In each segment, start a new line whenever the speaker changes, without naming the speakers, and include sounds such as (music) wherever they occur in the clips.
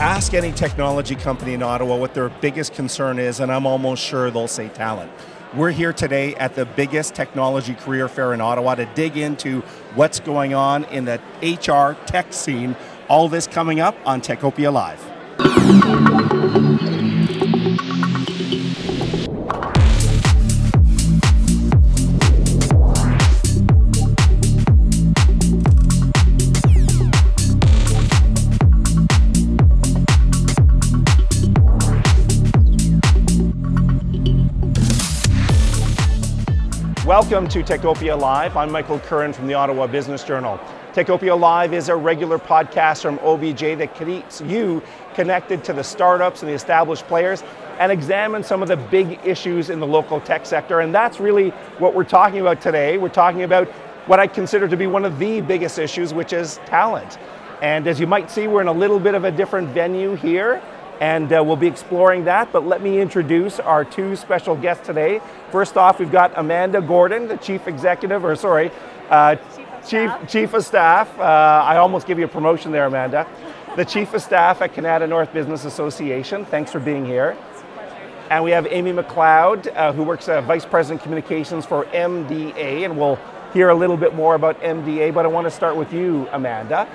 Ask any technology company in Ottawa what their biggest concern is, and I'm almost sure they'll say talent. We're here today at the biggest technology career fair in Ottawa to dig into what's going on in the HR tech scene. All this coming up on Techopia Live. Welcome to Techopia Live. I'm Michael Curran from the Ottawa Business Journal. Techopia Live is a regular podcast from OBJ that keeps you connected to the startups and the established players and examine some of the big issues in the local tech sector. And that's really what we're talking about today. We're talking about what I consider to be one of the biggest issues, which is talent. And as you might see, we're in a little bit of a different venue here and uh, we'll be exploring that. But let me introduce our two special guests today. First off, we've got Amanda Gordon, the Chief Executive, or sorry, uh, Chief, Chief, Chief, of Staff. Uh, I almost give you a promotion there, Amanda. The Chief of Staff at Kanata North Business Association. Thanks for being here. And we have Amy MacLeod, uh, who works as Vice President Communications for MDA, and we'll hear a little bit more about MDA, but I want to start with you, Amanda.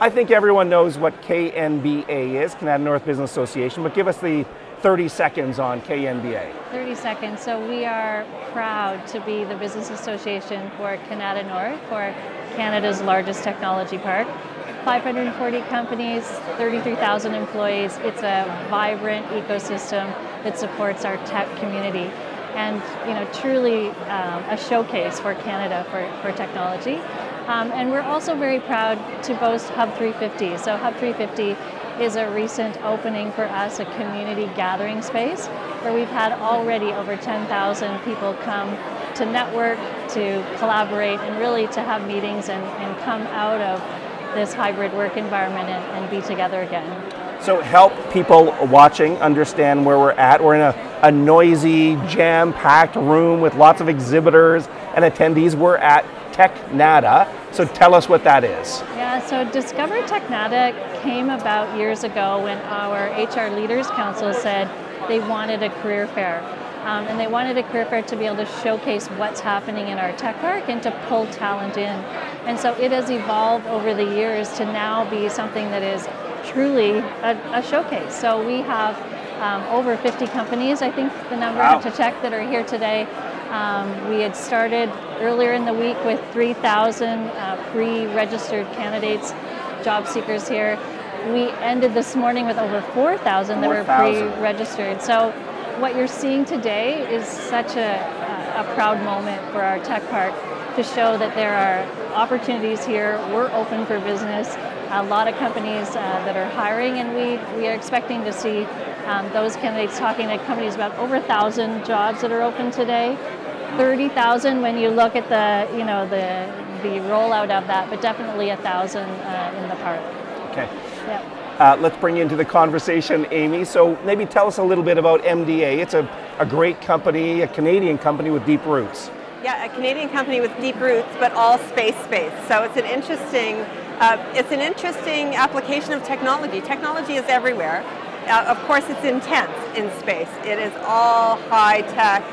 I think everyone knows what KNBA is, Kanata North Business Association, but give us the 30 seconds on KNBA.
30 seconds. So we are proud to be the business association for Kanata North, for Canada's largest technology park. 540 companies, 33,000 employees. It's a vibrant ecosystem that supports our tech community and you know truly um, a showcase for Canada for, for technology. Um, and we're also very proud to boast Hub 350. So Hub 350 is a recent opening for us, a community gathering space where we've had already over 10,000 people come to network, to collaborate, and really to have meetings and, and come out of this hybrid work environment and, and be together again.
So help people watching understand where we're at. We're in a, a noisy, jam-packed room with lots of exhibitors and attendees. We're at Technata. So tell us what that is.
Yeah, so Discover Technata came about years ago when our HR Leaders Council said they wanted a career fair. Um, and they wanted a career fair to be able to showcase what's happening in our tech park and to pull talent in. And so it has evolved over the years to now be something that is truly a, a showcase. So we have um, over 50 companies, I think the number wow. to check, that are here today. Um, we had started earlier in the week with 3,000 uh, pre-registered candidates, job seekers here. We ended this morning with over 4,000 that were pre-registered. So what you're seeing today is such a, a proud moment for our tech park to show that there are opportunities here. We're open for business. A lot of companies uh, that are hiring, and we, we are expecting to see um, those candidates talking to companies about over a thousand jobs that are open today. 30,000 when you look at the, you know, the, the rollout of that, but definitely a thousand uh, in the park.
Okay. Yep. Uh, let's bring you into the conversation, Amy. So maybe tell us a little bit about MDA. It's a, a great company, a Canadian company with deep roots.
Yeah, a Canadian company with deep roots, but all space space. So it's an interesting, uh, it's an interesting application of technology. Technology is everywhere. Uh, of course, it's intense in space. It is all high tech,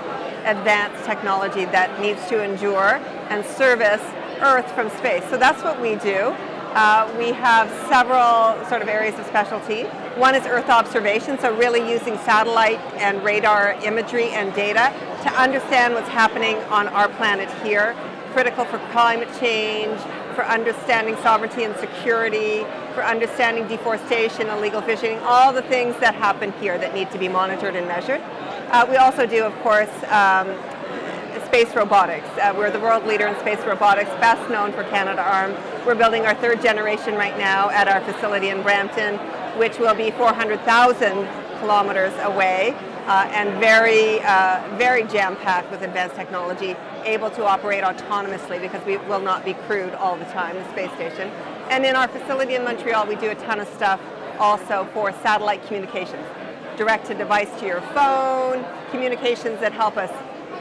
advanced technology that needs to endure and service Earth from space. So that's what we do. Uh, we have several sort of areas of specialty. One is Earth observation, so really using satellite and radar imagery and data to understand what's happening on our planet here, critical for climate change, for understanding sovereignty and security, for understanding deforestation, illegal fishing, all the things that happen here that need to be monitored and measured. Uh, we also do, of course, um, space robotics. Uh, we're the world leader in space robotics, best known for Canadarm. We're building our third generation right now at our facility in Brampton, which will be 400,000 kilometers away uh, and very, uh, very jam-packed with advanced technology, able to operate autonomously because we will not be crewed all the time, the space station. And in our facility in Montreal, we do a ton of stuff also for satellite communications direct to device to your phone, communications that help us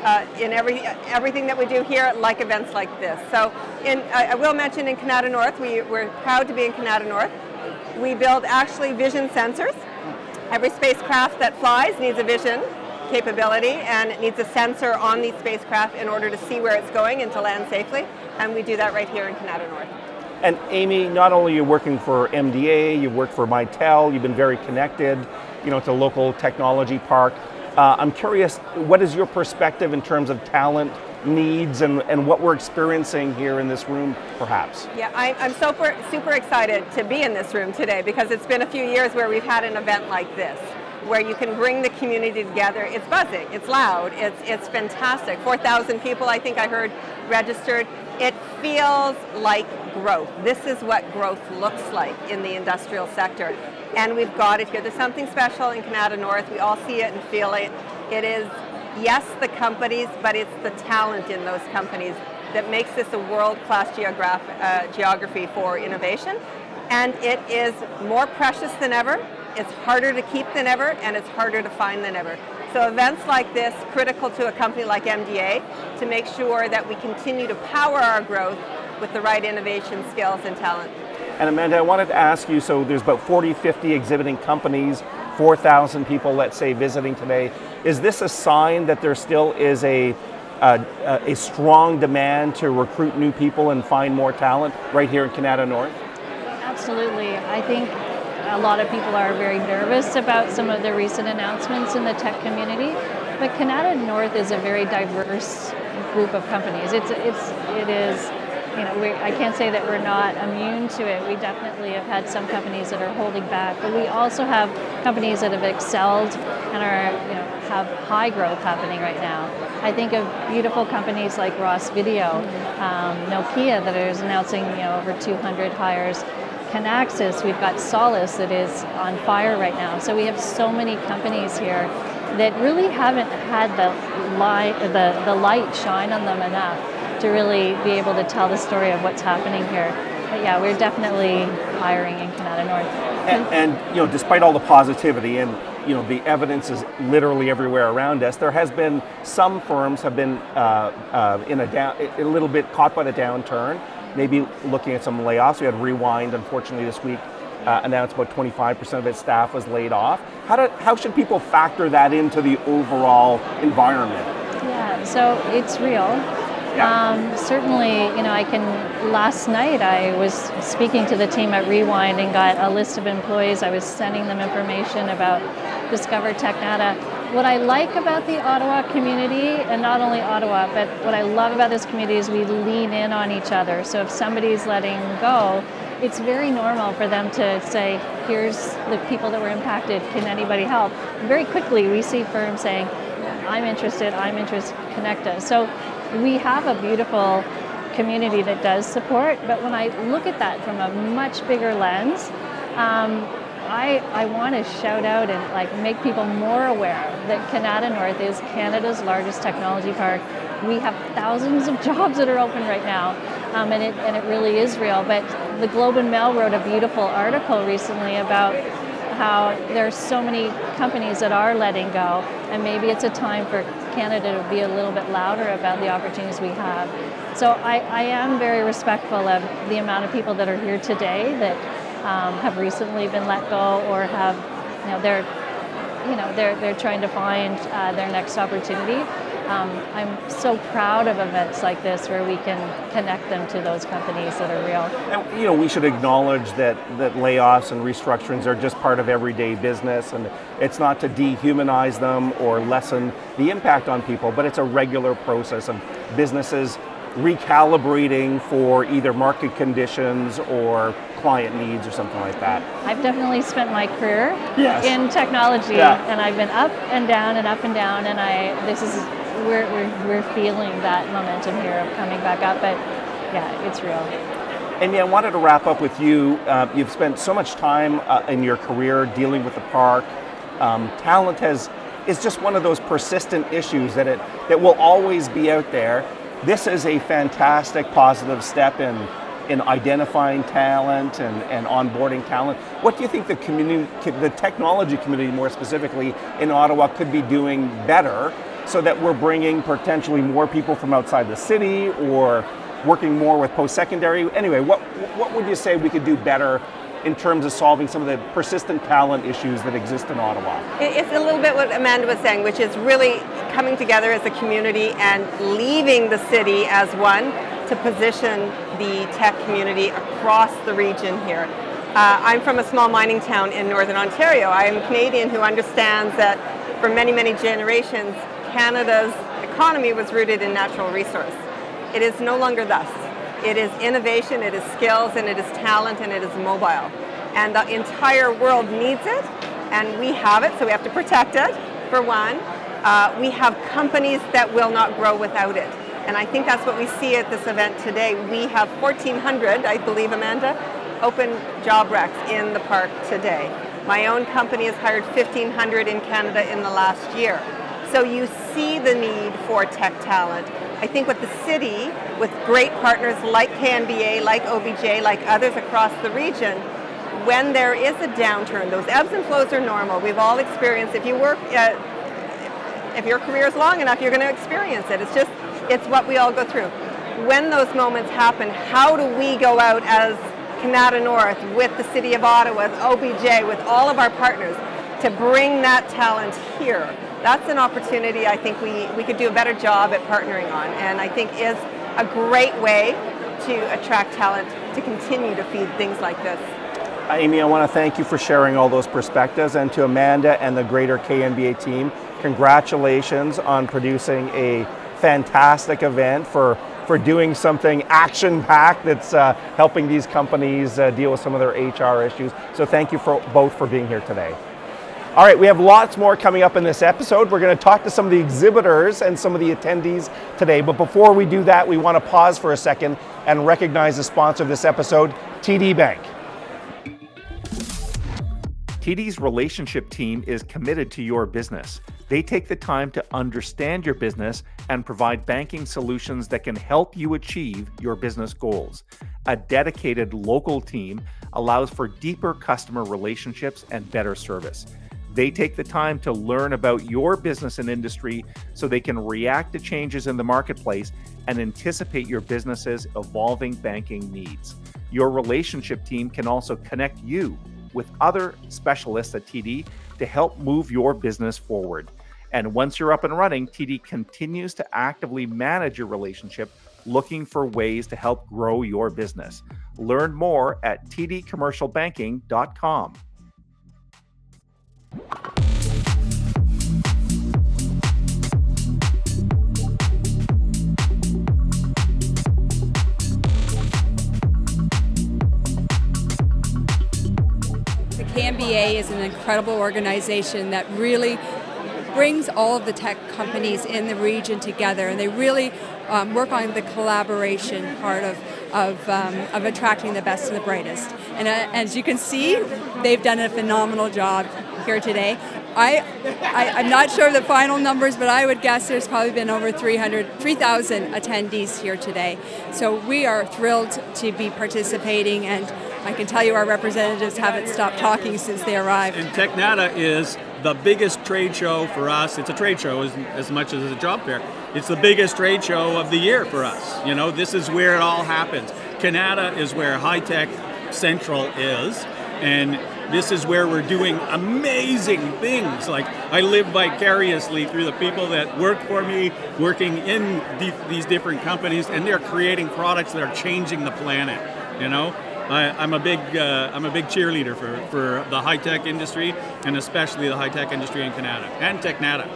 uh, in every everything that we do here, like events like this. So, in, I, I will mention in Kanata North, we, we're proud to be in Kanata North. We build actually vision sensors. Every spacecraft that flies needs a vision capability and it needs a sensor on these spacecraft in order to see where it's going and to land safely. And we do that right here in Kanata North.
And Amy, not only are you working for MDA, you've worked for Mitel, you've been very connected, you know, to local technology park. Uh, I'm curious, what is your perspective in terms of talent needs and, and what we're experiencing here in this room, perhaps?
Yeah, I, I'm super, super excited to be in this room today because it's been a few years where we've had an event like this where you can bring the community together. It's buzzing, it's loud, it's, it's fantastic. 4,000 people, I think I heard, registered. It feels like growth. This is what growth looks like in the industrial sector. And we've got it here. There's something special in Kanata North. We all see it and feel it. It is, yes, the companies, but it's the talent in those companies that makes this a world-class uh, geography for innovation. And it is more precious than ever it's harder to keep than ever, and it's harder to find than ever. So events like this, critical to a company like MDA to make sure that we continue to power our growth with the right innovation, skills, and talent.
And Amanda, I wanted to ask you, so there's about 40, 50 exhibiting companies, 4,000 people, let's say, visiting today. Is this a sign that there still is a, a, a strong demand to recruit new people and find more talent right here in Kanata North?
Absolutely. I think a lot of people are very nervous about some of the recent announcements in the tech community. But Kanata North is a very diverse group of companies. It's, it's, it is, you know, we, I can't say that we're not immune to it. We definitely have had some companies that are holding back, but we also have companies that have excelled and are, you know, have high growth happening right now. I think of beautiful companies like Ross Video, um, Nokia that is announcing, you know, over 200 hires. Kinaxis, we've got Solace that is on fire right now. So we have so many companies here that really haven't had the light, the, the light shine on them enough to really be able to tell the story of what's happening here. But yeah, we're definitely hiring in Kanata North.
And, and, you know, despite all the positivity and you know the evidence is literally everywhere around us, there has been some firms have been uh, uh, in a down, a little bit caught by the downturn maybe looking at some layoffs. We had Rewind, unfortunately, this week uh, announced about 25% of its staff was laid off. How, do, how should people factor that into the overall environment?
Yeah, so it's real. Yeah. Um, certainly, you know, I can. Last night, I was speaking to the team at Rewind and got a list of employees. I was sending them information about Discover Technata what I like about the Ottawa community, and not only Ottawa, but what I love about this community is we lean in on each other. So if somebody's letting go, it's very normal for them to say, here's the people that were impacted, can anybody help? Very quickly we see firms saying, I'm interested, I'm interested, connect us. So we have a beautiful community that does support, but when I look at that from a much bigger lens, um, I, I want to shout out and like make people more aware that Kanata North is Canada's largest technology park. We have thousands of (laughs) jobs that are open right now, um, and it and it really is real. But the Globe and Mail wrote a beautiful article recently about how there are so many companies that are letting go, and maybe it's a time for Canada to be a little bit louder about the opportunities we have. So I, I am very respectful of the amount of people that are here today that um, have recently been let go or have, you know, they're, you know, they're, they're trying to find uh, their next opportunity. Um, I'm so proud of events like this where we can connect them to those companies that are real.
And, you know, we should acknowledge that, that layoffs and restructurings are just part of everyday business, and it's not to dehumanize them or lessen the impact on people, but it's a regular process of businesses recalibrating for either market conditions or client needs or something like that?
I've definitely spent my career yes. in technology yeah. and I've been up and down and up and down and I this is we're, we're, we're feeling that momentum here of coming back up but yeah it's real.
Amy, I wanted to wrap up with you. Uh, you've spent so much time uh, in your career dealing with the park. Um, talent has is just one of those persistent issues that it that will always be out there this is a fantastic positive step in in identifying talent and, and onboarding talent. What do you think the community, the technology community more specifically in Ottawa could be doing better so that we're bringing potentially more people from outside the city or working more with post-secondary? Anyway, what, what would you say we could do better in terms of solving some of the persistent talent issues that exist in Ottawa?
It's a little bit what Amanda was saying, which is really coming together as a community and leaving the city as one to position the tech community across the region here. Uh, I'm from a small mining town in Northern Ontario. I am a Canadian who understands that for many, many generations, Canada's economy was rooted in natural resource. It is no longer thus. It is innovation, it is skills, and it is talent, and it is mobile. And the entire world needs it, and we have it, so we have to protect it, for one. Uh, we have companies that will not grow without it. And I think that's what we see at this event today. We have 1,400, I believe, Amanda, open job recs in the park today. My own company has hired 1,500 in Canada in the last year. So you see the need for tech talent. I think with the city, with great partners like KNBA, like OBJ, like others across the region, when there is a downturn, those ebbs and flows are normal. We've all experienced. If you work, uh, if your career is long enough, you're going to experience it. It's just, it's what we all go through. When those moments happen, how do we go out as Kanata North, with the City of Ottawa, with OBJ, with all of our partners, to bring that talent here. That's an opportunity I think we, we could do a better job at partnering on, and I think is a great way to attract talent to continue to feed things like this.
Amy, I want to thank you for sharing all those perspectives, and to Amanda and the greater KNBA team, congratulations on producing a fantastic event for for doing something action-packed that's uh, helping these companies uh, deal with some of their HR issues. So thank you for both for being here today. All right, we have lots more coming up in this episode. We're going to talk to some of the exhibitors and some of the attendees today. But before we do that, we want to pause for a second and recognize the sponsor of this episode, TD Bank.
TD's relationship team is committed to your business. They take the time to understand your business and provide banking solutions that can help you achieve your business goals. A dedicated local team allows for deeper customer relationships and better service. They take the time to learn about your business and industry so they can react to changes in the marketplace and anticipate your business's evolving banking needs. Your relationship team can also connect you with other specialists at TD to help move your business forward. And once you're up and running, TD continues to actively manage your relationship, looking for ways to help grow your business. Learn more at tdcommercialbanking.com.
KNBA is an incredible organization that really brings all of the tech companies in the region together, and they really um, work on the collaboration part of of, um, of attracting the best and the brightest. And uh, as you can see, they've done a phenomenal job here today. I, I, am not sure of the final numbers, but I would guess there's probably been over 300, 3,000 attendees here today. So we are thrilled to be participating, and I can tell you our representatives haven't stopped talking since they arrived.
And Technata is the biggest trade show for us. It's a trade show as, as much as a job fair. It's the biggest trade show of the year for us. You know, this is where it all happens. Canada is where High Tech Central is, and this is where we're doing amazing things. Like I live vicariously through the people that work for me, working in these different companies, and they're creating products that are changing the planet. You know, I, am a big uh, I'm a big cheerleader for, for the high tech industry, and especially the high tech industry in Canada and Technata.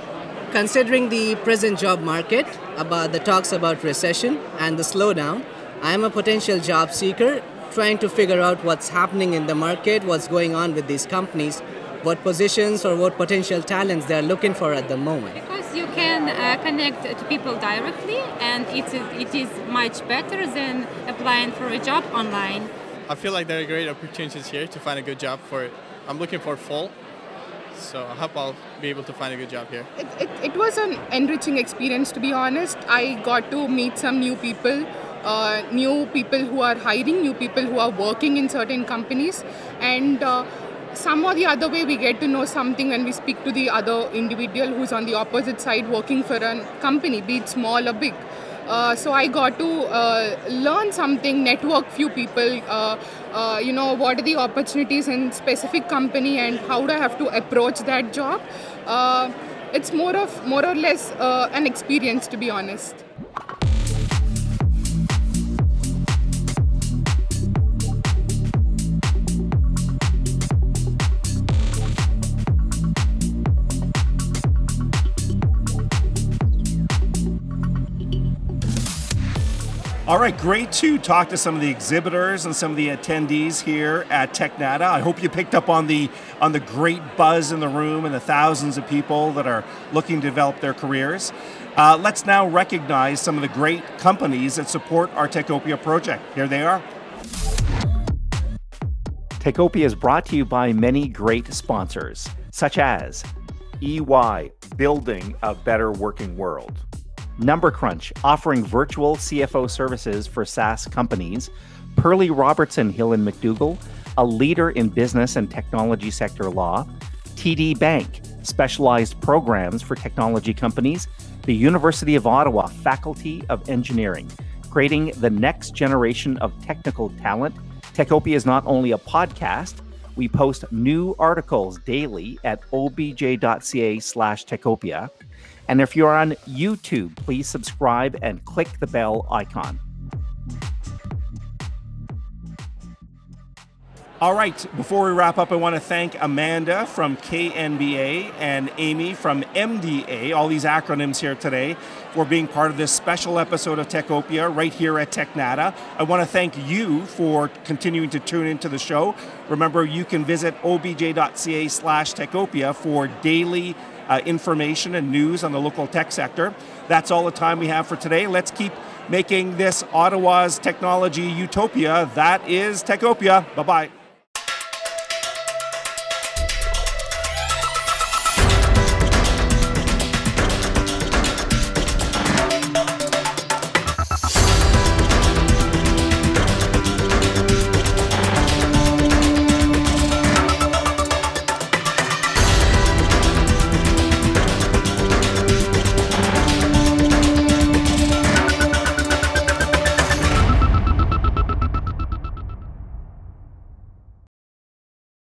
Considering the present job market, about the talks about recession and the slowdown, I am a potential job seeker trying to figure out what's happening in the market, what's going on with these companies, what positions or what potential talents they're looking for at the moment.
Because you can uh, connect to people directly, and it's, it is much better than applying for a job online.
I feel like there are great opportunities here to find a good job for. I'm looking for fall, so I hope I'll be able to find a good job here.
It, it, it was an enriching experience, to be honest. I got to meet some new people, uh, new people who are hiring, new people who are working in certain companies, and uh, some or the other way we get to know something when we speak to the other individual who's on the opposite side working for a company, be it small or big. Uh, so I got to uh, learn something, network few people. Uh, uh, you know what are the opportunities in specific company and how do I have to approach that job. Uh, it's more of more or less uh, an experience, to be honest.
All right, great to talk to some of the exhibitors and some of the attendees here at Technata. I hope you picked up on the on the great buzz in the room and the thousands of people that are looking to develop their careers. Uh, let's now recognize some of the great companies that support our Techopia project. Here they are.
Techopia is brought to you by many great sponsors, such as EY, building a better working world. Number Crunch, offering virtual CFO services for SaaS companies. Perley Robertson Hill and McDougall, a leader in business and technology sector law. TD Bank, specialized programs for technology companies. The University of Ottawa Faculty of Engineering, creating the next generation of technical talent. Techopia is not only a podcast, we post new articles daily at obj.ca slash techopia. And if you're on YouTube, please subscribe and click the bell icon.
All right, before we wrap up, I want to thank Amanda from KNBA and Amy from MDA, all these acronyms here today, for being part of this special episode of Techopia right here at Technata. I want to thank you for continuing to tune into the show. Remember, you can visit obj.ca slash Techopia for daily uh, information and news on the local tech sector. That's all the time we have for today. Let's keep making this Ottawa's technology utopia. That is Techopia. Bye bye.